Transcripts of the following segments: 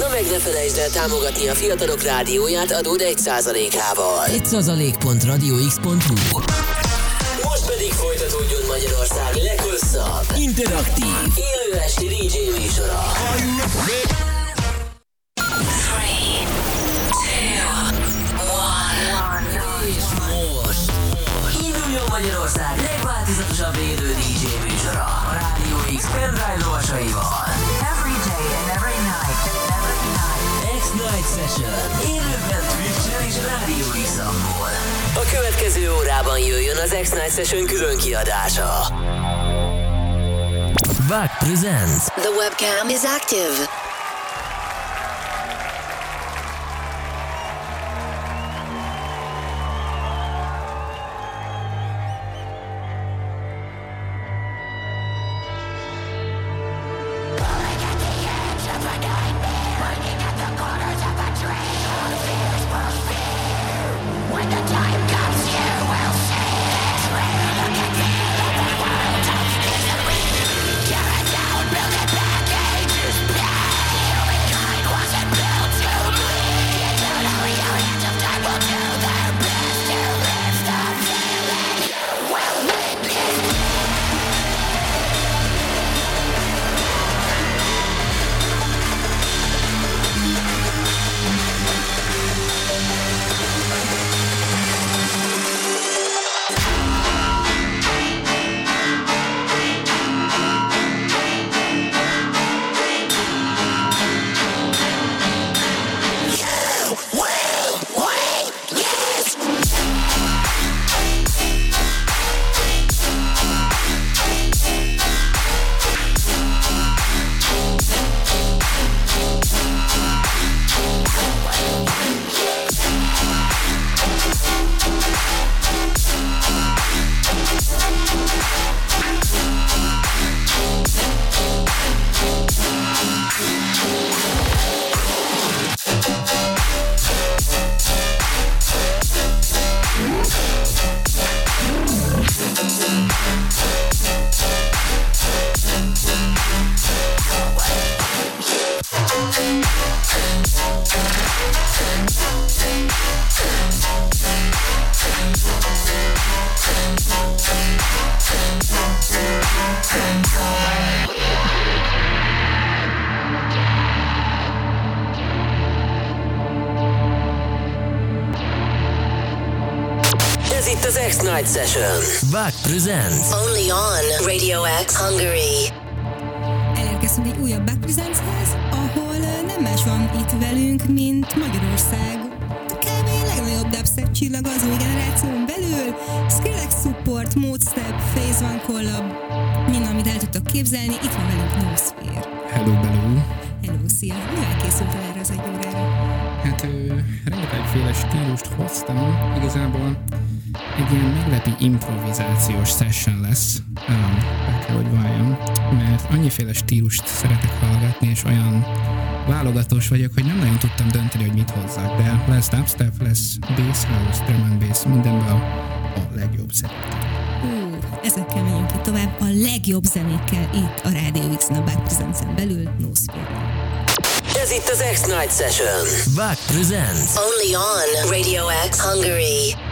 Na meg ne felejtsd el támogatni a fiatalok rádióját adód 1%-ával. 1%.radiox.hu Most pedig folytatódjon Magyarország leghosszabb, Interaktív, élő esti DJ műsora. És most induljon Magyarország legváltozatosabb élő DJ műsora a Rádió X pendrive lovasaival. Session. Élőben Twitch-en és Rádió x A következő órában jöjjön az X-Night Session külön kiadása. VAG Presents The webcam is active. Session. VAG Presents Only on Radio X Hungary. Elérkeztünk egy újabb Back Presents-hez, ahol nem más van itt velünk, mint Magyarország. Kb. legnagyobb dubstep csillag az új generáción belül. Skrillex Support, Modestep, Phase One Collab, minden, amit el tudtok képzelni, itt van velünk No Sphere. Hello, belú. Hello, szia! Mivel készültél erre az egy órára? Hát rengetegféle stílust hoztam. Igazából egy ilyen meglepi improvizációs session lesz, um, be kell, hogy valljam, mert annyiféle stílust szeretek hallgatni, és olyan válogatós vagyok, hogy nem nagyon tudtam dönteni, hogy mit hozzak, de lesz dubstep, lesz bass house, drum and bass, mindenből a legjobb szerintem. Ezekkel megyünk itt tovább, a legjobb zenékkel itt a Radio X-en a Back Presents-en belül, No Sphere. Ez itt az X-Night Session. VAG Presents Only on Radio X Hungary.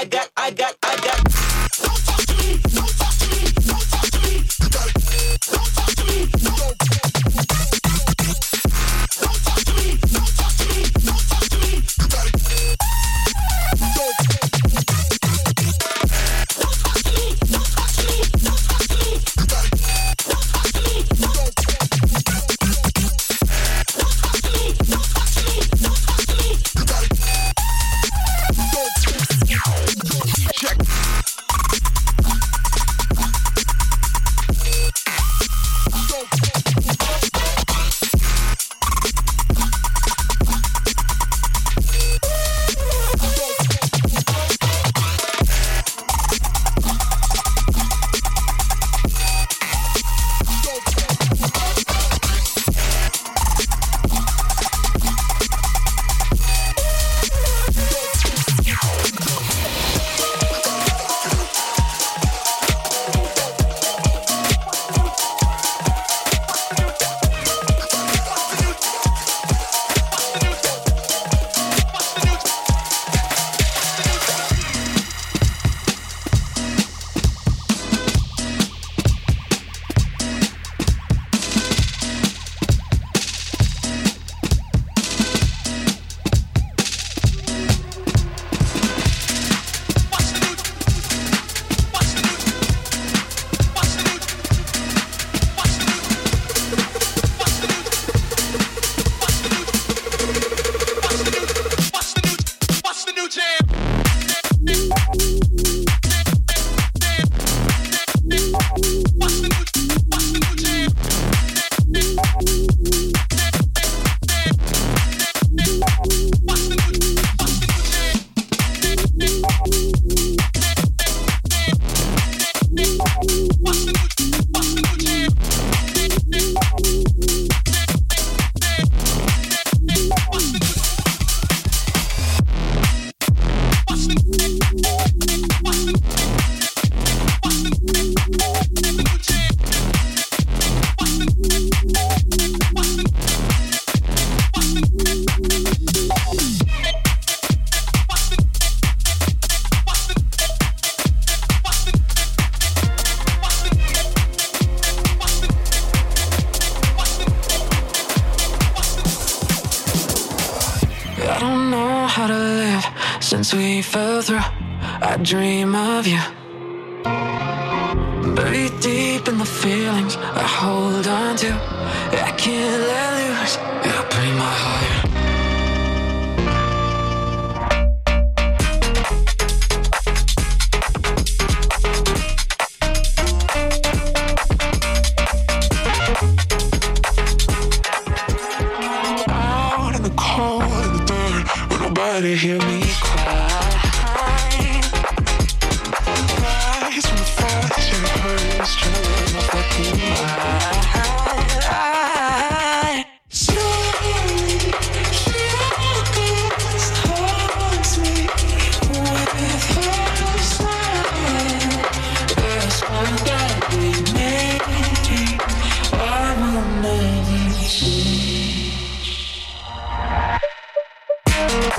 I got, I got, I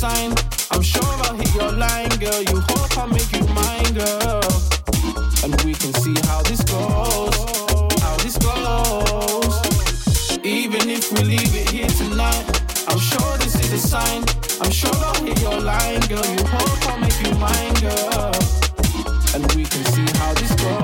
sign. I'm sure I'll hit your line, girl. You hope I'll make you mine, girl. And we can see how this goes. How this goes. Even if we leave it here tonight, I'm sure this is a sign. I'm sure I'll hit your line, girl. You hope I'll make you mine, girl. And we can see how this goes.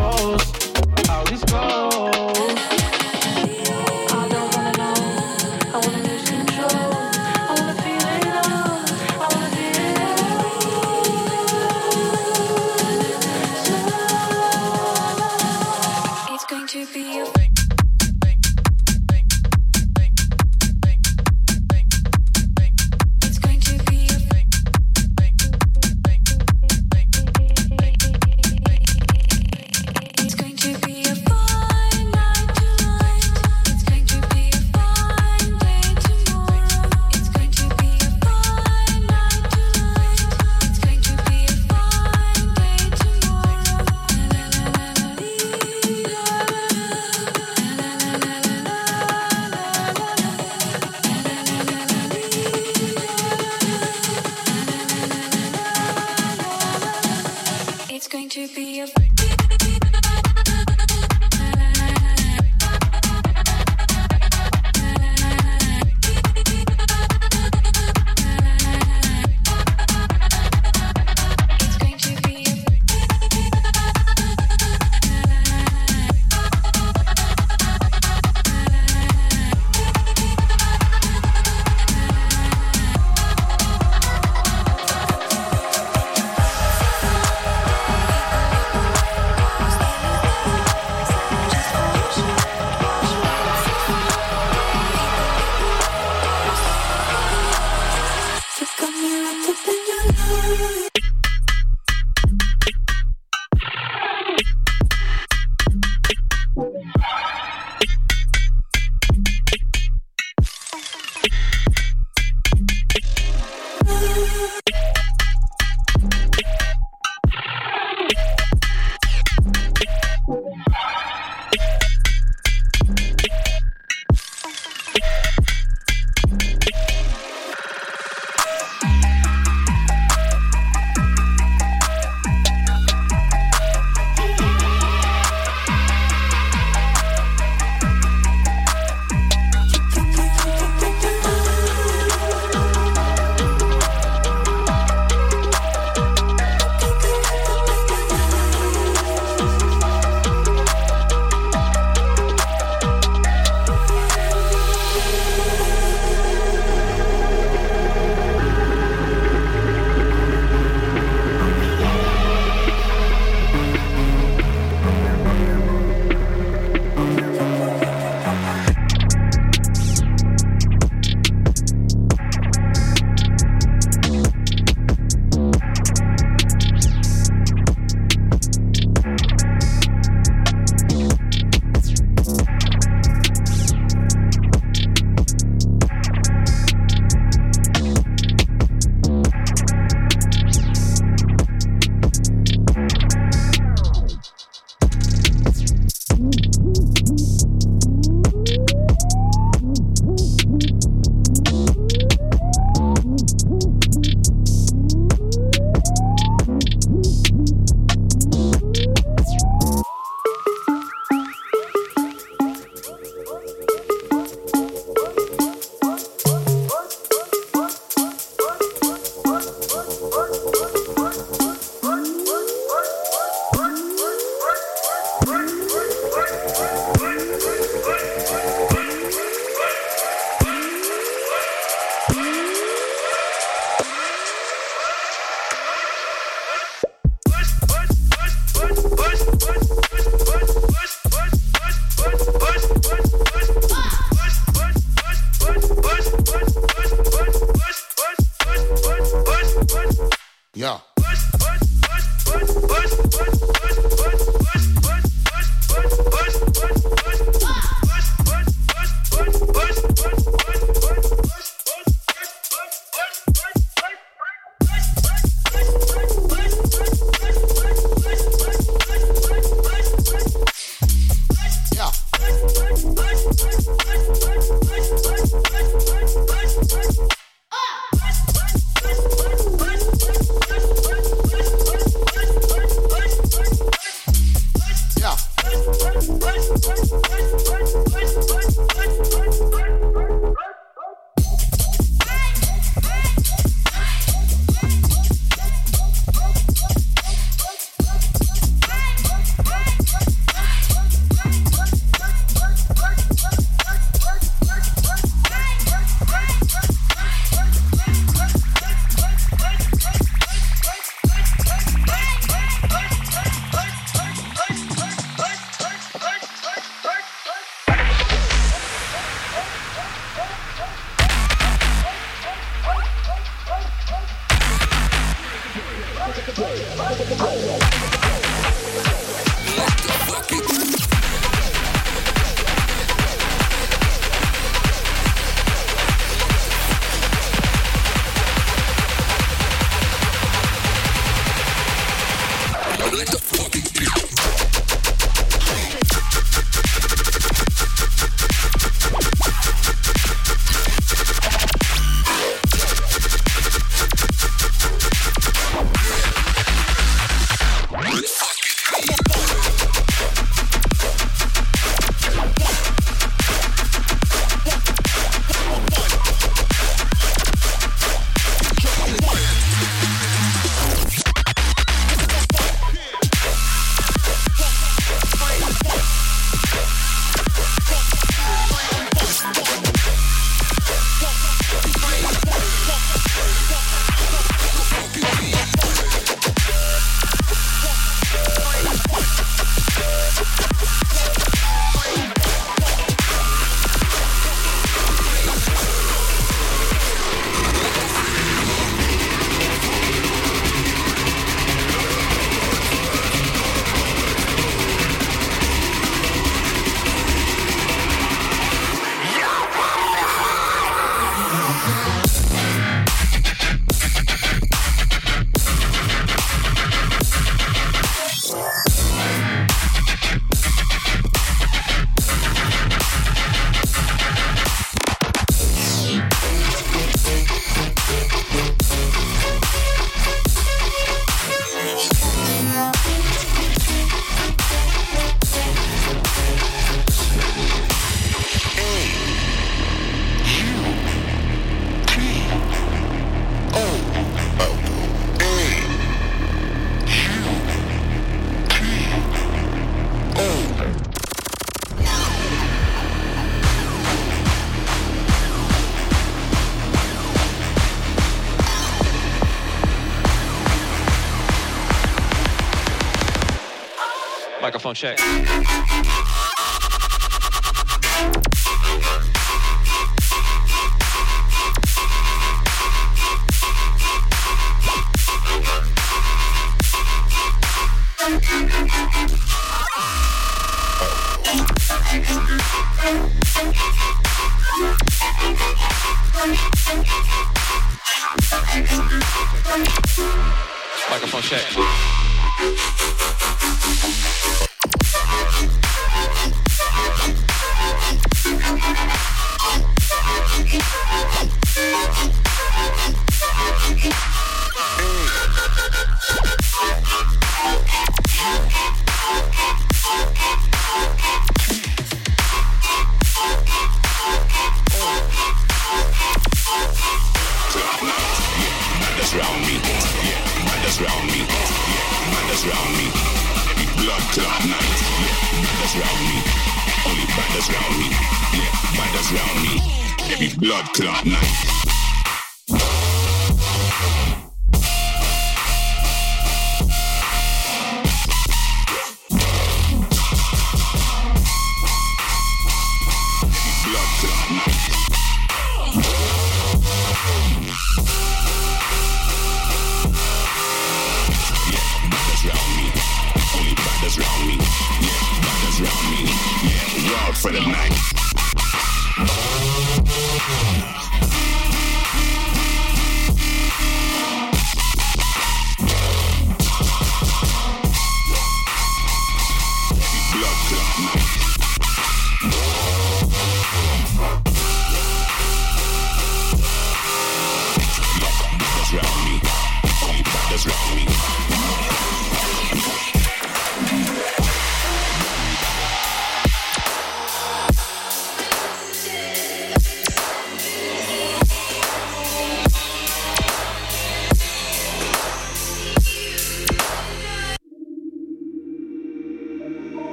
Microphone check.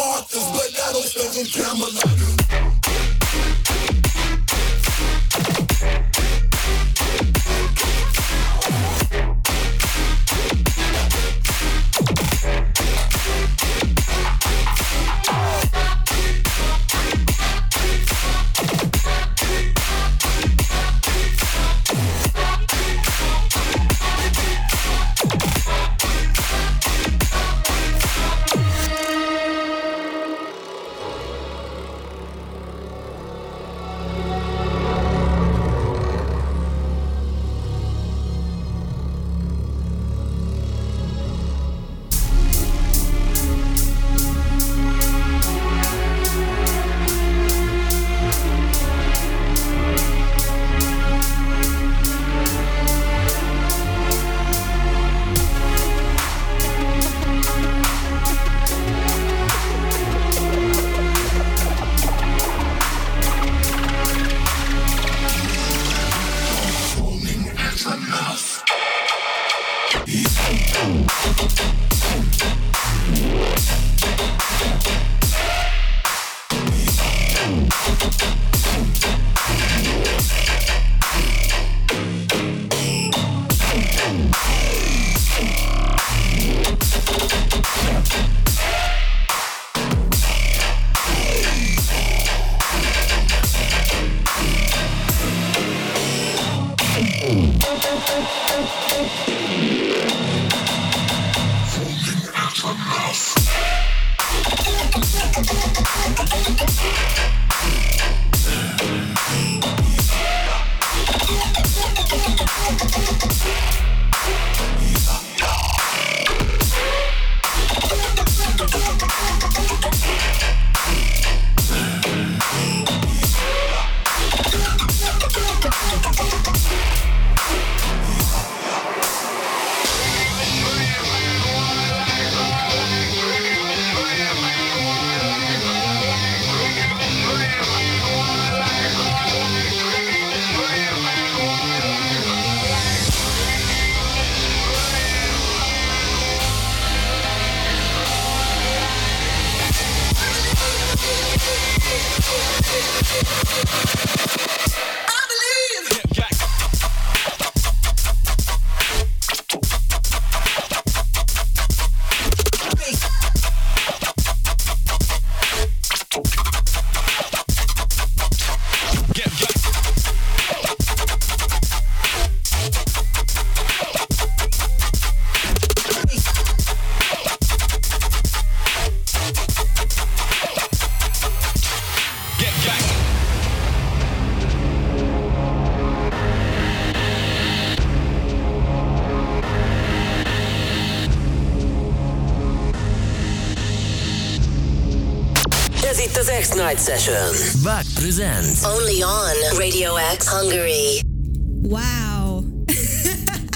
Authors, but I don't spend in Camelot. Session. Back presents. Only on Radio X Hungary. Wow!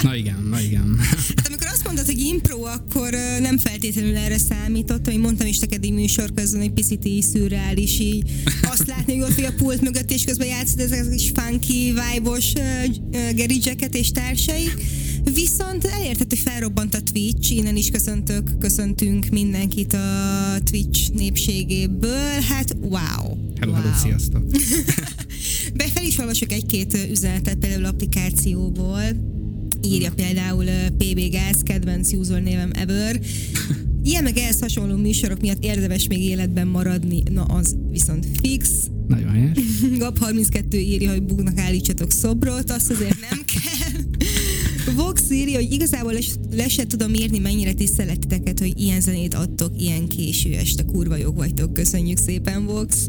Na igen, na igen. Hát amikor azt mondod, hogy impro, akkor nem feltétlenül erre számítottam, hogy mondtam is neked így műsor közben, egy picit így szürreális, így azt látni, hogy ott vagy a pult mögött, és közben játszod ezek a kis funky, vibe-os Gary Jacket és társai. Viszont elérted, hogy felrobbant Twitch, innen is köszöntök, köszöntünk mindenkit a Twitch népségéből. Hát wow! Hello, hello, sziasztok. Be fel is olvasok egy-két üzenetet például applikációból. Írja például ö, PB Gáz, kedvenc username ever. Ilyen meg ehhez hasonló műsorok miatt érdemes még életben maradni, na az viszont fix. Nagyon helyes. Gab 32 írja, hogy bugnak állítsatok szobrot, azt azért nem írja, hogy igazából les, le se tudom írni, mennyire tiszteletiteket, hogy ilyen zenét adtok ilyen késő este, kurva jók vagytok, köszönjük szépen Vox.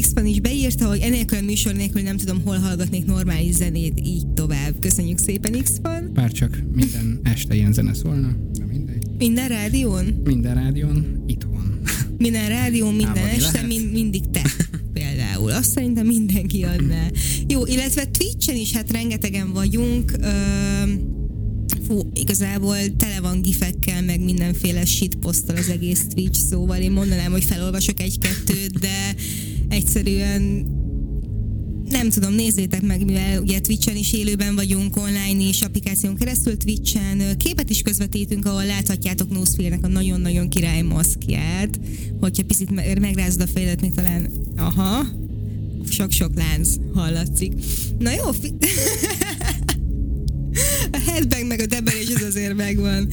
x is beírta, hogy enélkül a műsor nélkül nem tudom, hol hallgatnék normális zenét, így tovább. Köszönjük szépen x -Fan. Bár csak minden este ilyen zene szólna, de mindegy. Minden rádión? Minden rádión itthon. Minden rádión, minden Álmodni este, lehet. mind, mindig te. Például. Azt szerintem mindenki adná. Jó, illetve Twitchen is hát rengetegen vagyunk. Ö, fú, igazából tele van gifekkel, meg mindenféle shitposzttal az egész Twitch, szóval én mondanám, hogy felolvasok egy-kettőt, de egyszerűen nem tudom, nézzétek meg, mivel ugye Twitchen is élőben vagyunk, online is, applikáción keresztül Twitchen, képet is közvetítünk, ahol láthatjátok Nosphere-nek a nagyon-nagyon király maszkját, hogyha picit me- megrázod a fejedet, még talán, aha, sok-sok lánc hallatszik. Na jó, fi- a headbang meg a debelés az azért megvan.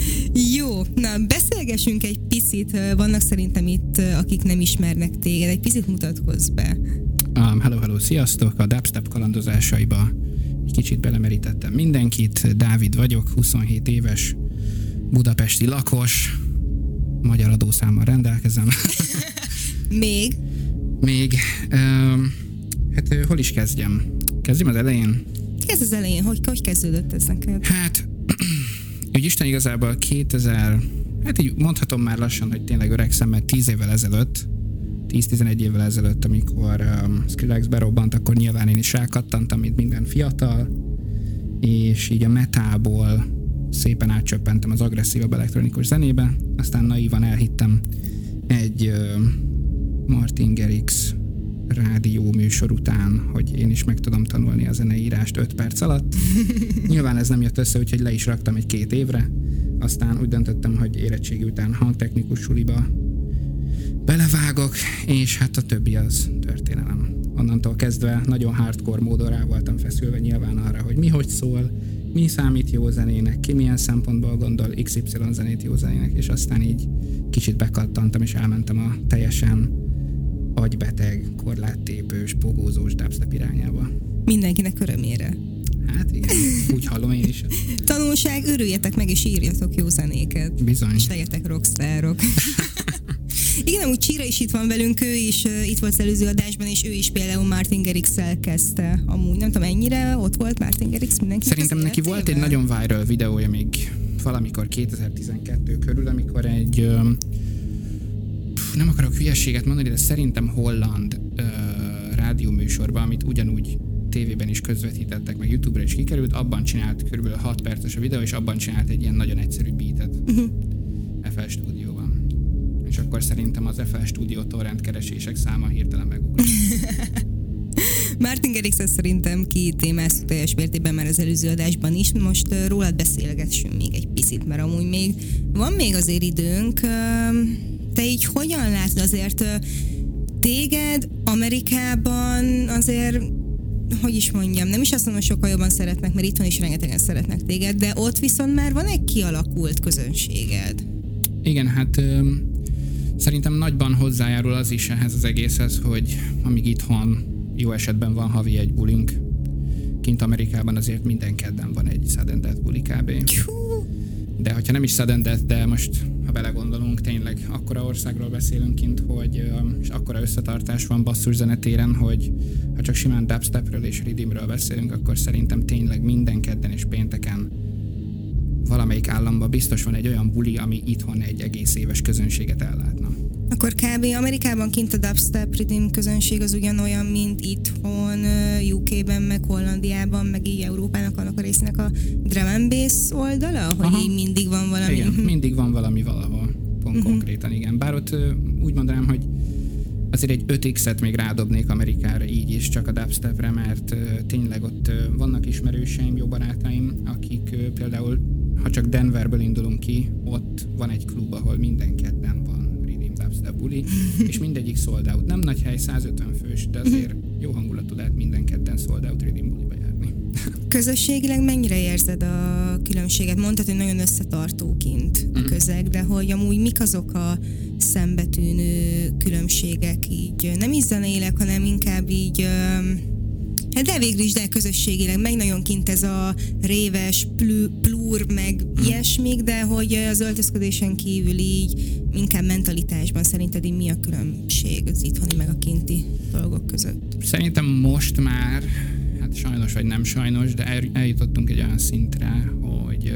Jó, na beszélgessünk egy picit, vannak szerintem itt, akik nem ismernek téged, egy picit mutatkozz be. Um, hello, hello, sziasztok! A dubstep kalandozásaiba egy kicsit belemerítettem mindenkit. Dávid vagyok, 27 éves, budapesti lakos, magyar adószámmal rendelkezem. Még? Még, um, hát hol is kezdjem? Kezdjem az elején? Kezd az elején, hogy, hogy kezdődött ez neked? Hát, úgy Isten igazából 2000, hát így mondhatom már lassan, hogy tényleg öregszem, mert 10 évvel ezelőtt, 10-11 évvel ezelőtt, amikor um, Skrillex berobbant, akkor nyilván én is rákattantam, mint minden fiatal, és így a metából szépen átcsöppentem az agresszívabb elektronikus zenébe, aztán naívan elhittem egy uh, Martin Garrix rádió műsor után, hogy én is meg tudom tanulni a zeneírást 5 perc alatt. Nyilván ez nem jött össze, úgyhogy le is raktam egy két évre. Aztán úgy döntöttem, hogy érettségi után hangtechnikus suliba belevágok, és hát a többi az történelem. Onnantól kezdve nagyon hardcore módon rá voltam feszülve nyilván arra, hogy mi hogy szól, mi számít jó zenének, ki milyen szempontból gondol XY zenét jó zenének, és aztán így kicsit bekattantam, és elmentem a teljesen agybeteg, korláttépős, pogózós dubstep irányába. Mindenkinek örömére. Hát igen, úgy hallom én is. Tanulság, örüljetek meg és írjatok jó zenéket. Bizony. És legyetek rockstárok. Igen, úgy Csíra is itt van velünk, ő is uh, itt volt az előző adásban, és ő is például Martin garrix kezdte. Amúgy nem tudom, ennyire ott volt Martin Garrix mindenki. Szerintem neki volt egy nagyon viral videója még valamikor 2012 körül, amikor egy pff, nem akarok hülyességet mondani, de szerintem holland ö, rádióműsorban, amit ugyanúgy tévében is közvetítettek, meg YouTube-ra is kikerült, abban csinált kb. 6 perces a videó, és abban csinált egy ilyen nagyon egyszerű beatet Mhm. FL stúdióban. És akkor szerintem az FL stúdió torrent keresések száma hirtelen megugrott. Martin garrix szerintem kitémáztuk teljes mértékben már az előző adásban is. Most rólad beszélgessünk még egy picit, mert amúgy még van még azért időnk. Te így hogyan látod azért téged Amerikában azért hogy is mondjam, nem is azt mondom, hogy sokkal jobban szeretnek, mert itthon is rengetegen szeretnek téged, de ott viszont már van egy kialakult közönséged. Igen, hát ö, szerintem nagyban hozzájárul az is ehhez az egészhez, hogy amíg itthon jó esetben van havi egy bulink, kint Amerikában azért minden kedden van egy sudden death buli kb. De hogyha nem is sudden death, de most ha belegondolunk, tényleg akkora országról beszélünk kint, hogy ö, és akkora összetartás van basszus zenetéren, hogy ha csak simán dubstepről és ridimről beszélünk, akkor szerintem tényleg minden kedden és pénteken valamelyik államban biztos van egy olyan buli, ami itthon egy egész éves közönséget ellátna. Akkor kb. Amerikában kint a dubstep rhythm közönség az ugyanolyan, mint itthon, UK-ben, meg Hollandiában, meg így Európának annak a résznek a drum and bass oldala, hogy Aha. így mindig van valami. Igen, Mhm. mindig van valami valahol. Pont Mhm. konkrétan, igen. Bár ott úgy mondanám, hogy azért egy 5x-et még rádobnék Amerikára így is, csak a dubstepre, mert tényleg ott vannak ismerőseim, jó barátaim, akik például, ha csak Denverből indulunk ki, ott van egy klub, ahol minden kedden buli, és mindegyik sold out. Nem nagy hely, 150 fős, de azért jó hangulatú lehet minden kedden sold out Rhythm buliba járni. Közösségileg mennyire érzed a különbséget? Mondtad, hogy nagyon összetartóként a közeg, de hogy amúgy mik azok a szembetűnő különbségek így, nem is zeneileg, hanem inkább így Hát de végül is, de közösségileg, meg nagyon kint ez a réves, plü, plúr, meg ilyesmik, de hogy az öltözködésen kívül így inkább mentalitásban szerinted így mi a különbség az itthoni meg a kinti dolgok között? Szerintem most már, hát sajnos vagy nem sajnos, de el, eljutottunk egy olyan szintre, hogy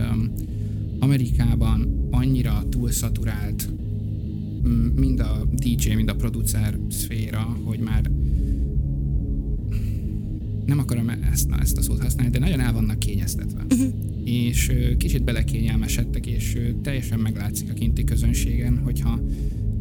Amerikában annyira túlszaturált mind a DJ, mind a producer szféra, hogy már nem akarom ezt, na, ezt a szót használni, de nagyon el vannak kényeztetve. És ö, kicsit belekényelmesedtek, és teljesen meglátszik a kinti közönségen, hogyha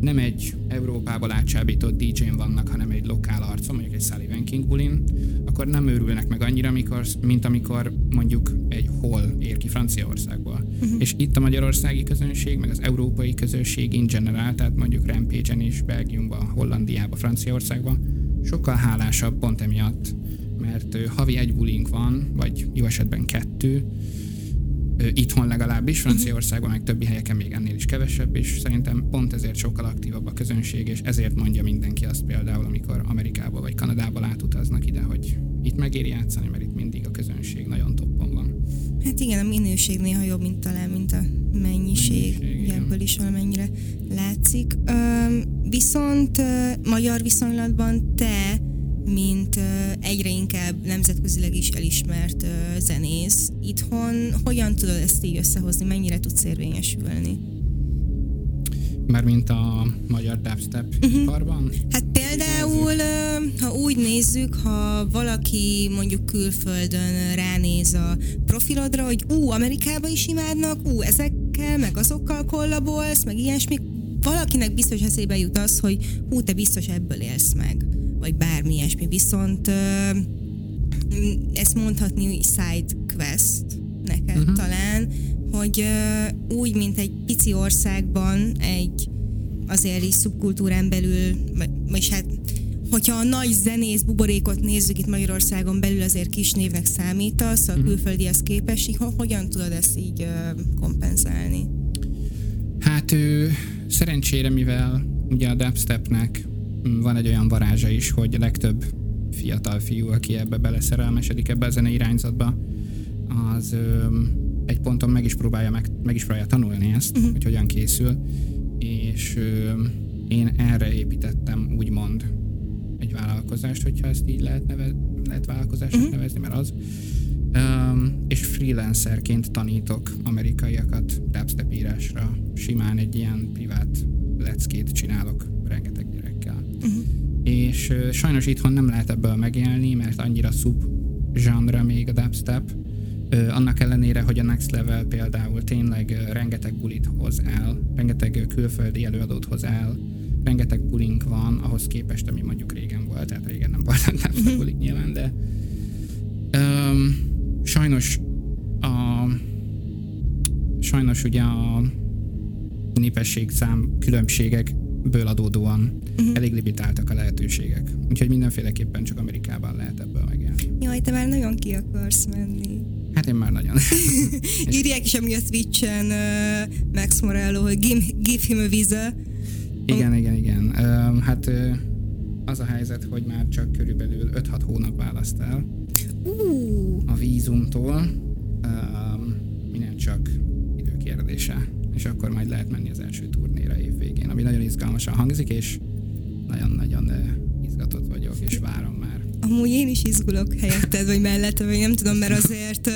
nem egy Európából átsábított DJ-n vannak, hanem egy lokál arcon, mondjuk egy Sullivan King bulin, akkor nem őrülnek meg annyira, amikor, mint amikor mondjuk egy hol ér ki Franciaországból. Mhm. És itt a magyarországi közönség, meg az európai közönség in general, tehát mondjuk Rampage-en is, Belgiumban, Hollandiában, Franciaországban, sokkal hálásabb pont emiatt, mert havi egy bulink van, vagy jó esetben kettő, itthon legalábbis, Franciaországban, meg többi helyeken még ennél is kevesebb, és szerintem pont ezért sokkal aktívabb a közönség, és ezért mondja mindenki azt például, amikor Amerikába vagy Kanadába átutaznak ide, hogy itt megéri játszani, mert itt mindig a közönség nagyon toppon van. Hát igen, a minőség néha jobb, mint talán, mint a mennyiség. mennyiség ebből is valamennyire látszik. Üm, viszont magyar viszonylatban te, mint egyre inkább nemzetközileg is elismert zenész, itthon hogyan tudod ezt így összehozni, mennyire tudsz érvényesülni? Mármint a magyar dubstep uh-huh. iparban? Hát például, ha úgy nézzük, ha valaki mondjuk külföldön ránéz a profilodra, hogy ú, Amerikába is imádnak, ú, ezekkel, meg azokkal kollabolsz, meg ilyesmi, valakinek biztos eszébe jut az, hogy hú, te biztos ebből élsz meg, vagy bármi ilyesmi. Viszont ö, ezt mondhatni side quest neked uh-huh. talán, hogy ö, úgy, mint egy pici országban egy azért is szubkultúrán belül, vagy- vagyis hát hogyha a nagy zenész buborékot nézzük itt Magyarországon belül, azért kis névnek számítasz, a külföldihez képest, így ho- hogyan tudod ezt így kompenzálni? Hát ő szerencsére, mivel ugye a dubstepnek van egy olyan varázsa is, hogy a legtöbb fiatal fiú, aki ebbe beleszerelmesedik ebbe a zenei irányzatba, az ö, egy ponton meg is próbálja, meg, meg is próbálja tanulni ezt, uh-huh. hogy hogyan készül, és ö, én erre építettem úgymond egy vállalkozást, hogyha ezt így lehet, neve, lehet vállalkozásnak uh-huh. nevezni, mert az. Um, és freelancerként tanítok amerikaiakat dubstep írásra. Simán egy ilyen privát leckét csinálok. Uh-huh. És sajnos itthon nem lehet ebből megélni, mert annyira sub genre még a dubstep. Annak ellenére, hogy a Next Level például tényleg rengeteg bulit hoz el, rengeteg külföldi előadót hoz el, rengeteg bulink van, ahhoz képest, ami mondjuk régen volt, tehát régen nem voltak dubstep bulik nyilván, de um, sajnos a sajnos ugye a népesség szám különbségekből adódóan uh-huh. elég limitáltak a lehetőségek. Úgyhogy mindenféleképpen csak Amerikában lehet ebből megélni. Jaj, te már nagyon ki akarsz menni. Hát én már nagyon. Írják is amúgy a Twitch-en uh, Max Morello, hogy give, give him a visa. igen, igen, igen. Um, hát uh, az a helyzet, hogy már csak körülbelül 5-6 hónap választ el uh. a vízumtól. Um, minden csak időkérdése. És akkor majd lehet menni az első turnéra év végén, ami nagyon izgalmasan hangzik, és nagyon-nagyon izgatott vagyok, és várom már. Amúgy én is izgulok helyetted, vagy mellette, vagy nem tudom, mert azért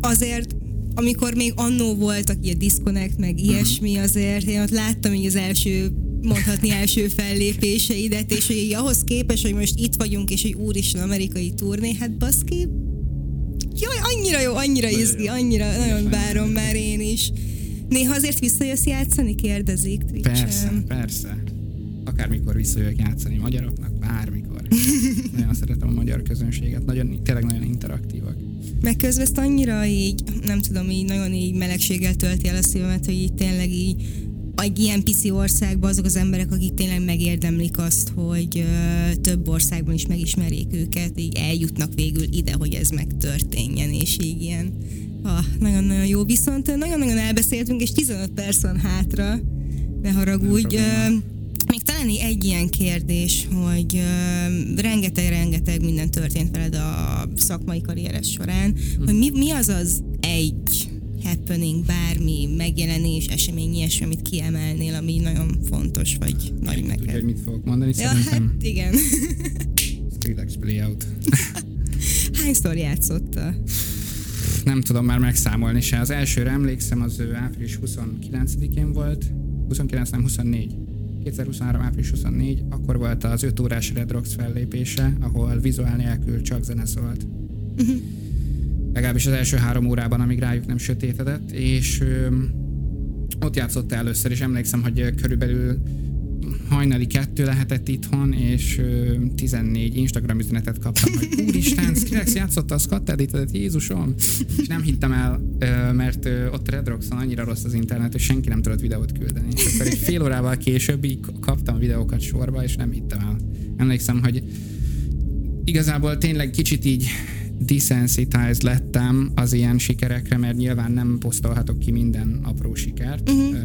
azért amikor még annó voltak ilyen disconnect, meg ilyesmi, azért én ott láttam így az első mondhatni első fellépéseidet, és hogy így ahhoz képest, hogy most itt vagyunk, és hogy úristen amerikai turné, hát baszki, jaj, annyira jó, annyira izgi, annyira, nagyon várom már én is. Néha azért visszajössz játszani, kérdezik Persze, Twitch-en. persze. Akármikor visszajövök játszani magyaroknak, bármikor. nagyon szeretem a magyar közönséget, nagyon, tényleg nagyon interaktívak. Meg közben ezt annyira így, nem tudom, így nagyon így melegséggel tölti el a szívemet, hogy így tényleg így egy ilyen pici országban azok az emberek, akik tényleg megérdemlik azt, hogy ö, több országban is megismerjék őket, így eljutnak végül ide, hogy ez megtörténjen, és így ilyen ah, nagyon-nagyon jó. Viszont nagyon-nagyon elbeszéltünk, és 15 perc van hátra, ne haragudj. Még talán egy ilyen kérdés, hogy rengeteg-rengeteg minden történt veled a szakmai karrieres során, hogy mi, mi az az egy happening, bármi megjelenés, esemény, ilyesmi, amit kiemelnél, ami nagyon fontos, vagy nagy Tudja, neked. hogy mit fogok mondani, Ja, szerintem hát igen. Skrillex Playout. Hányszor játszotta? Nem tudom már megszámolni se. Az elsőre emlékszem, az április 29-én volt. 29, nem 24. 2023. április 24, akkor volt az 5 órás Red Rocks fellépése, ahol vizuál nélkül csak zene szólt. Legalábbis az első három órában, amíg rájuk nem sötétedett, és ö, ott játszott először, és emlékszem, hogy körülbelül hajnali kettő lehetett itthon, és ö, 14 Instagram üzenetet kaptam, hogy úristen, Skrillex játszotta a Scott Jézusom! És nem hittem el, mert ott Red Rockson annyira rossz az internet, hogy senki nem tudott videót küldeni. És akkor egy fél órával később így kaptam videókat sorba, és nem hittem el. Emlékszem, hogy igazából tényleg kicsit így desensitized lettem az ilyen sikerekre, mert nyilván nem posztolhatok ki minden apró sikert. Uh-huh.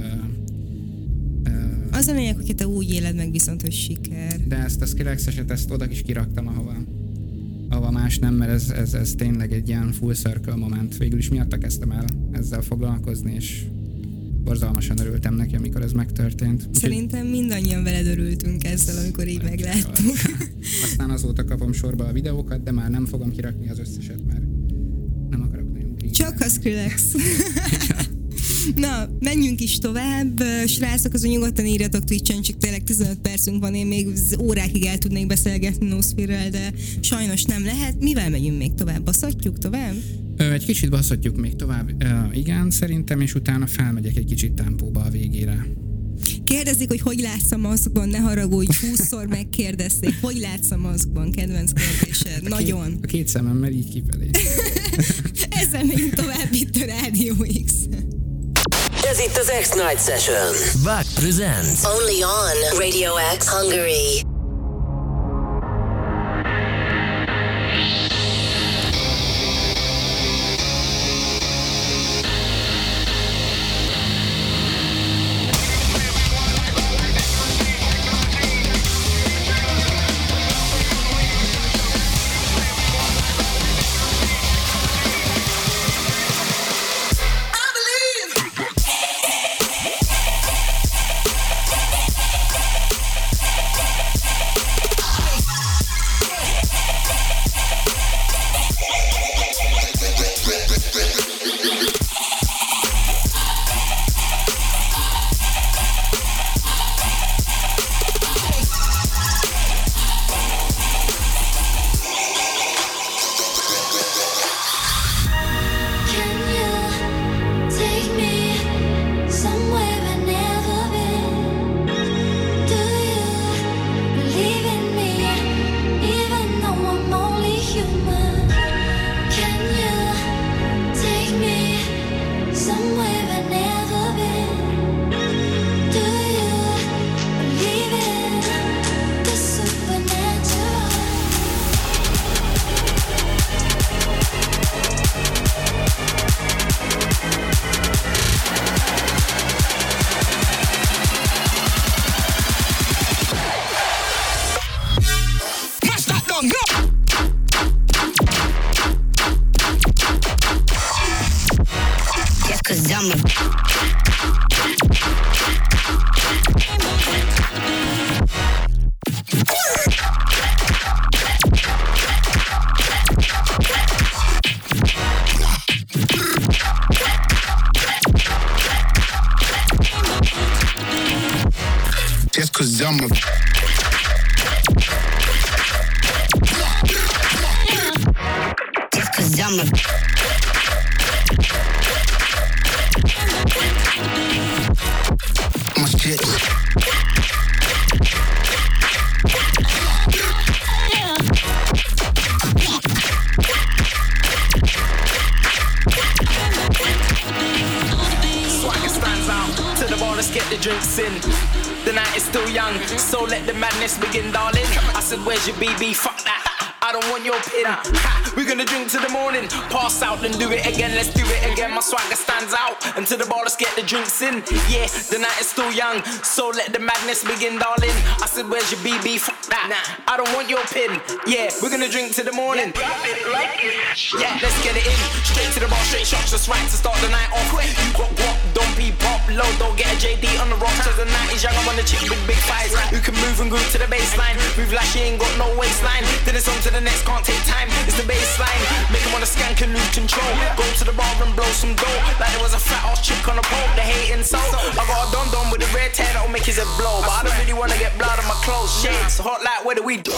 Az a lényeg, hogy te úgy éled meg viszont, hogy siker. De ezt a Skrillex-eset, ezt oda is kiraktam, ahova, ahova más nem, mert ez, ez, ez tényleg egy ilyen full circle moment. Végül is miatta kezdtem el ezzel foglalkozni, és borzalmasan örültem neki, amikor ez megtörtént. Szerintem mindannyian veled örültünk ezzel, amikor így megláttuk. aztán azóta kapom sorba a videókat, de már nem fogom kirakni az összeset, mert nem akarok nagyon Csak a Skrillex. Na, menjünk is tovább. Srácok, azon nyugodtan írjatok Twitch-en, csak tényleg 15 percünk van, én még órákig el tudnék beszélgetni Nosphere-rel, de sajnos nem lehet. Mivel megyünk még tovább? Baszatjuk tovább? Egy kicsit baszhatjuk még tovább, Ö, igen, szerintem, és utána felmegyek egy kicsit tempóba a végére. Kérdezik, hogy hogy látsz a maszkban, ne haragudj, 20-szor megkérdezték, hogy látsz a maszkban, kedvenc kérdésed. Nagyon. A két szememmel így kifelé. Ezzel megyünk tovább itt a Rádió X. Ez itt az X-Night Session. Back presents. Only on Radio X Hungary. Let's get the drinks in. The night is still young, so let the madness begin, darling. I said, Where's your BB? Fuck that. I don't want your pin. Ha, we're gonna drink to the morning, pass out and do it again. Let's do it again. My swagger stands out, Until the bar, let's get the drinks in. Yes, the night is still young, so let the madness begin, darling. I said, Where's your BB? Fuck that. I don't want your pin. Yeah, we're gonna drink to the morning. Yeah, let's get it in. Straight to the bar, straight shots, just right to start the night off. You got guap, don't be pop low, don't get a JD on the rocks. Cause the night is young, I want a chick with big thighs. Who can move and groove to the baseline. Move like she ain't got no waistline. Then it's on to the next, can't take time. It's the baseline. Make them wanna skank and lose control. Go to the bar and blow some dough. Like there was a fat ass chick on the pole, the hating soul. I got a don with a red hair that'll make his head blow. But I don't really wanna get blood on my clothes. Shades, hot like where do we do?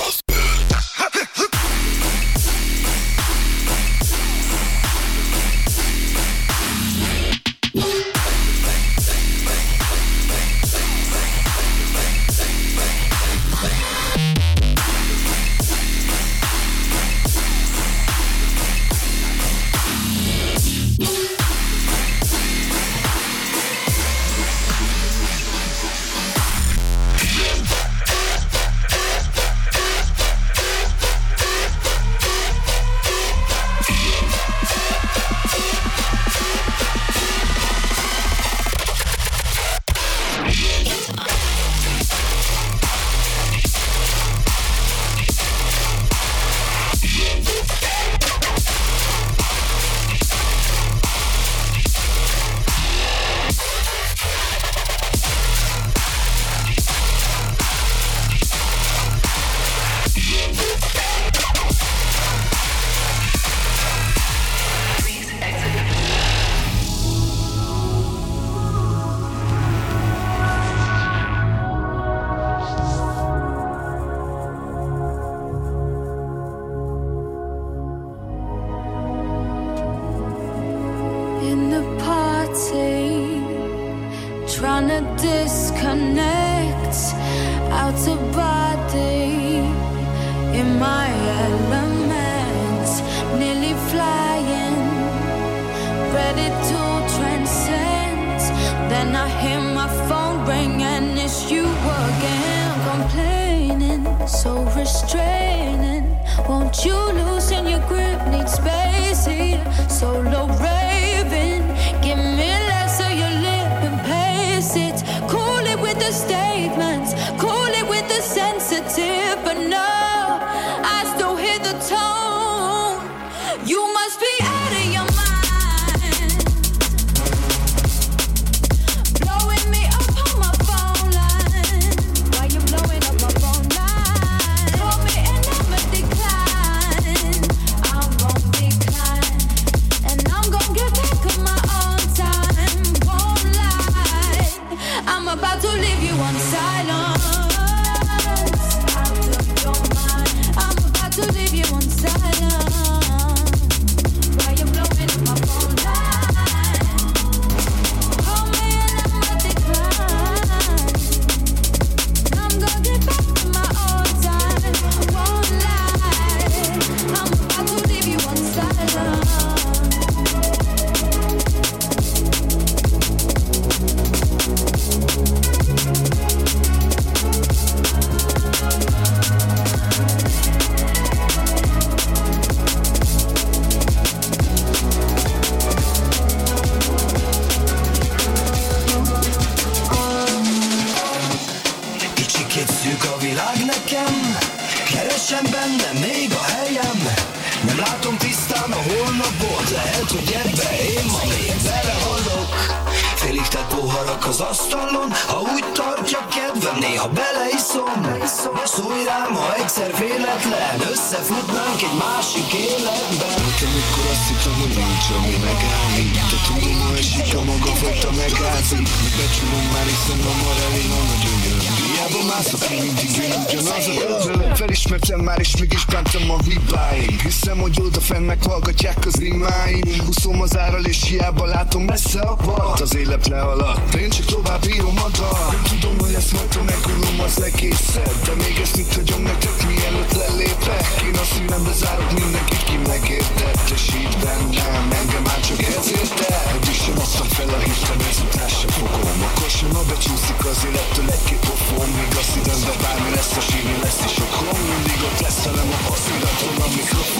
A hibáim Hiszem, hogy odafenn meghallgatják az rimáim Húszom az árral és hiába látom messze a part Az élet lealadt, én csak tovább írom a dal tudom, hogy ezt majd megülöm az egészet. De még ezt mit hagyom nektek mielőtt lelépek. Én a szívembe zárok mindenkit, ki megértett. És így bennem, engem már csak ez érte. Eddig sem adtam fel a hirtem, ezután sem fogom. Akkor sem a becsúszik az élettől egy-két pofon. Míg a szívembe bármi lesz a sírni lesz is otthon. Mindig ott lesz velem a passziraton a mikrofon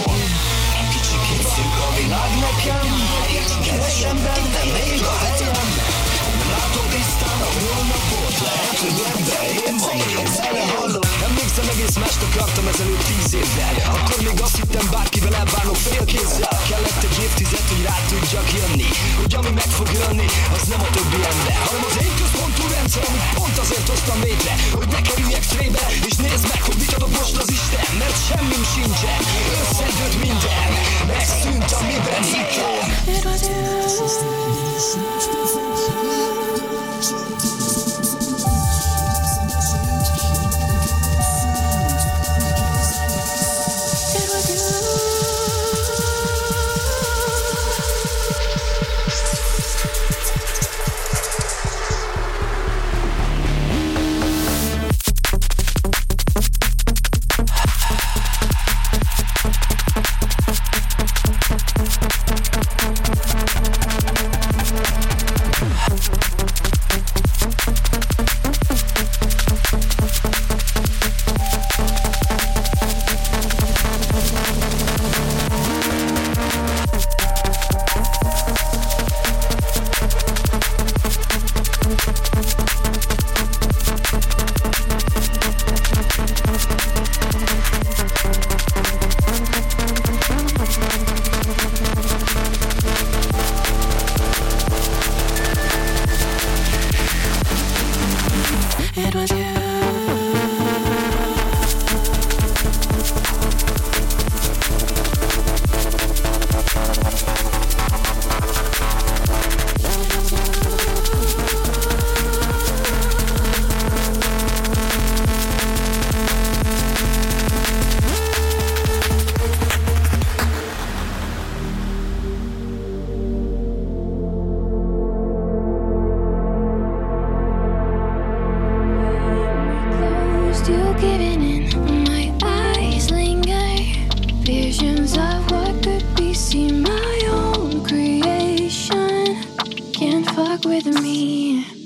Kicsikét szűk a világ nekem Keresem benne még a helyem látom tisztán a holnapot Lehet, hogy ebbe én van Elehallom Emlékszem egész mást akartam ezelőtt tíz évvel Akkor még azt hittem bárkivel elbánok félkézzel. Kellett egy évtized, hogy rá tudjak jönni Hogy ami meg fog jönni, az nem a többi ember. Hanem az én központú rendszer, amit pont azért hoztam létre Hogy ne kerüljek trébe, és nézd meg, with me.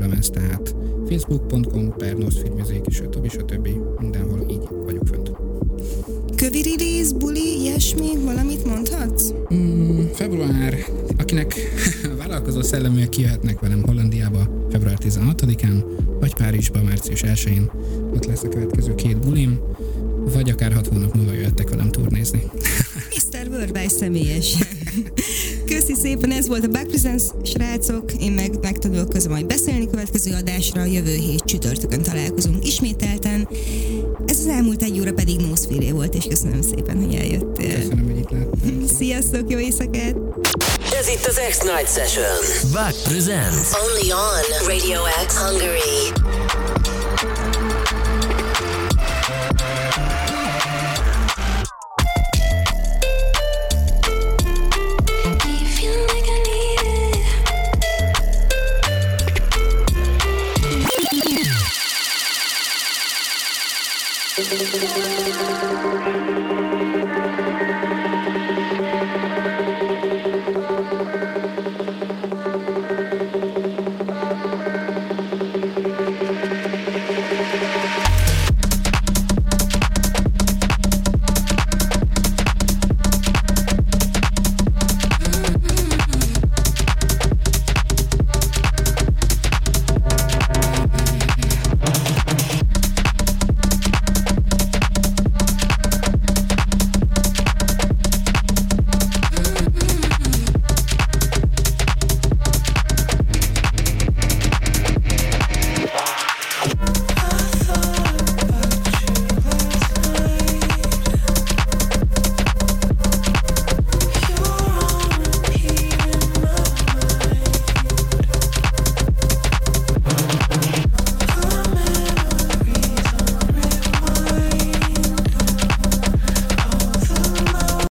Lemez, tehát facebook.com per Music többi, stb. mindenhol így vagyok fönt. Kövi release, buli, ilyesmi, valamit mondhatsz? Mm, február, akinek vállalkozó szelleműek kijöhetnek velem Hollandiába február 16-án, vagy Párizsba március 1-én, ott lesz a következő két bulim, vagy akár hat hónap múlva jöhettek velem turnézni. Mr. Worldwide személyesen. Köszi szépen, ez volt a Back Presents, srácok. Én meg megtanulok közben majd beszélni következő adásra. Jövő hét csütörtökön találkozunk ismételten. Ez az elmúlt egy óra pedig Nószféré volt, és köszönöm szépen, hogy eljöttél. Köszönöm, hogy itt láttam. Sziasztok, jó éjszakát! Ez itt az X-Night Session. Back presents. Only on Radio X Hungary.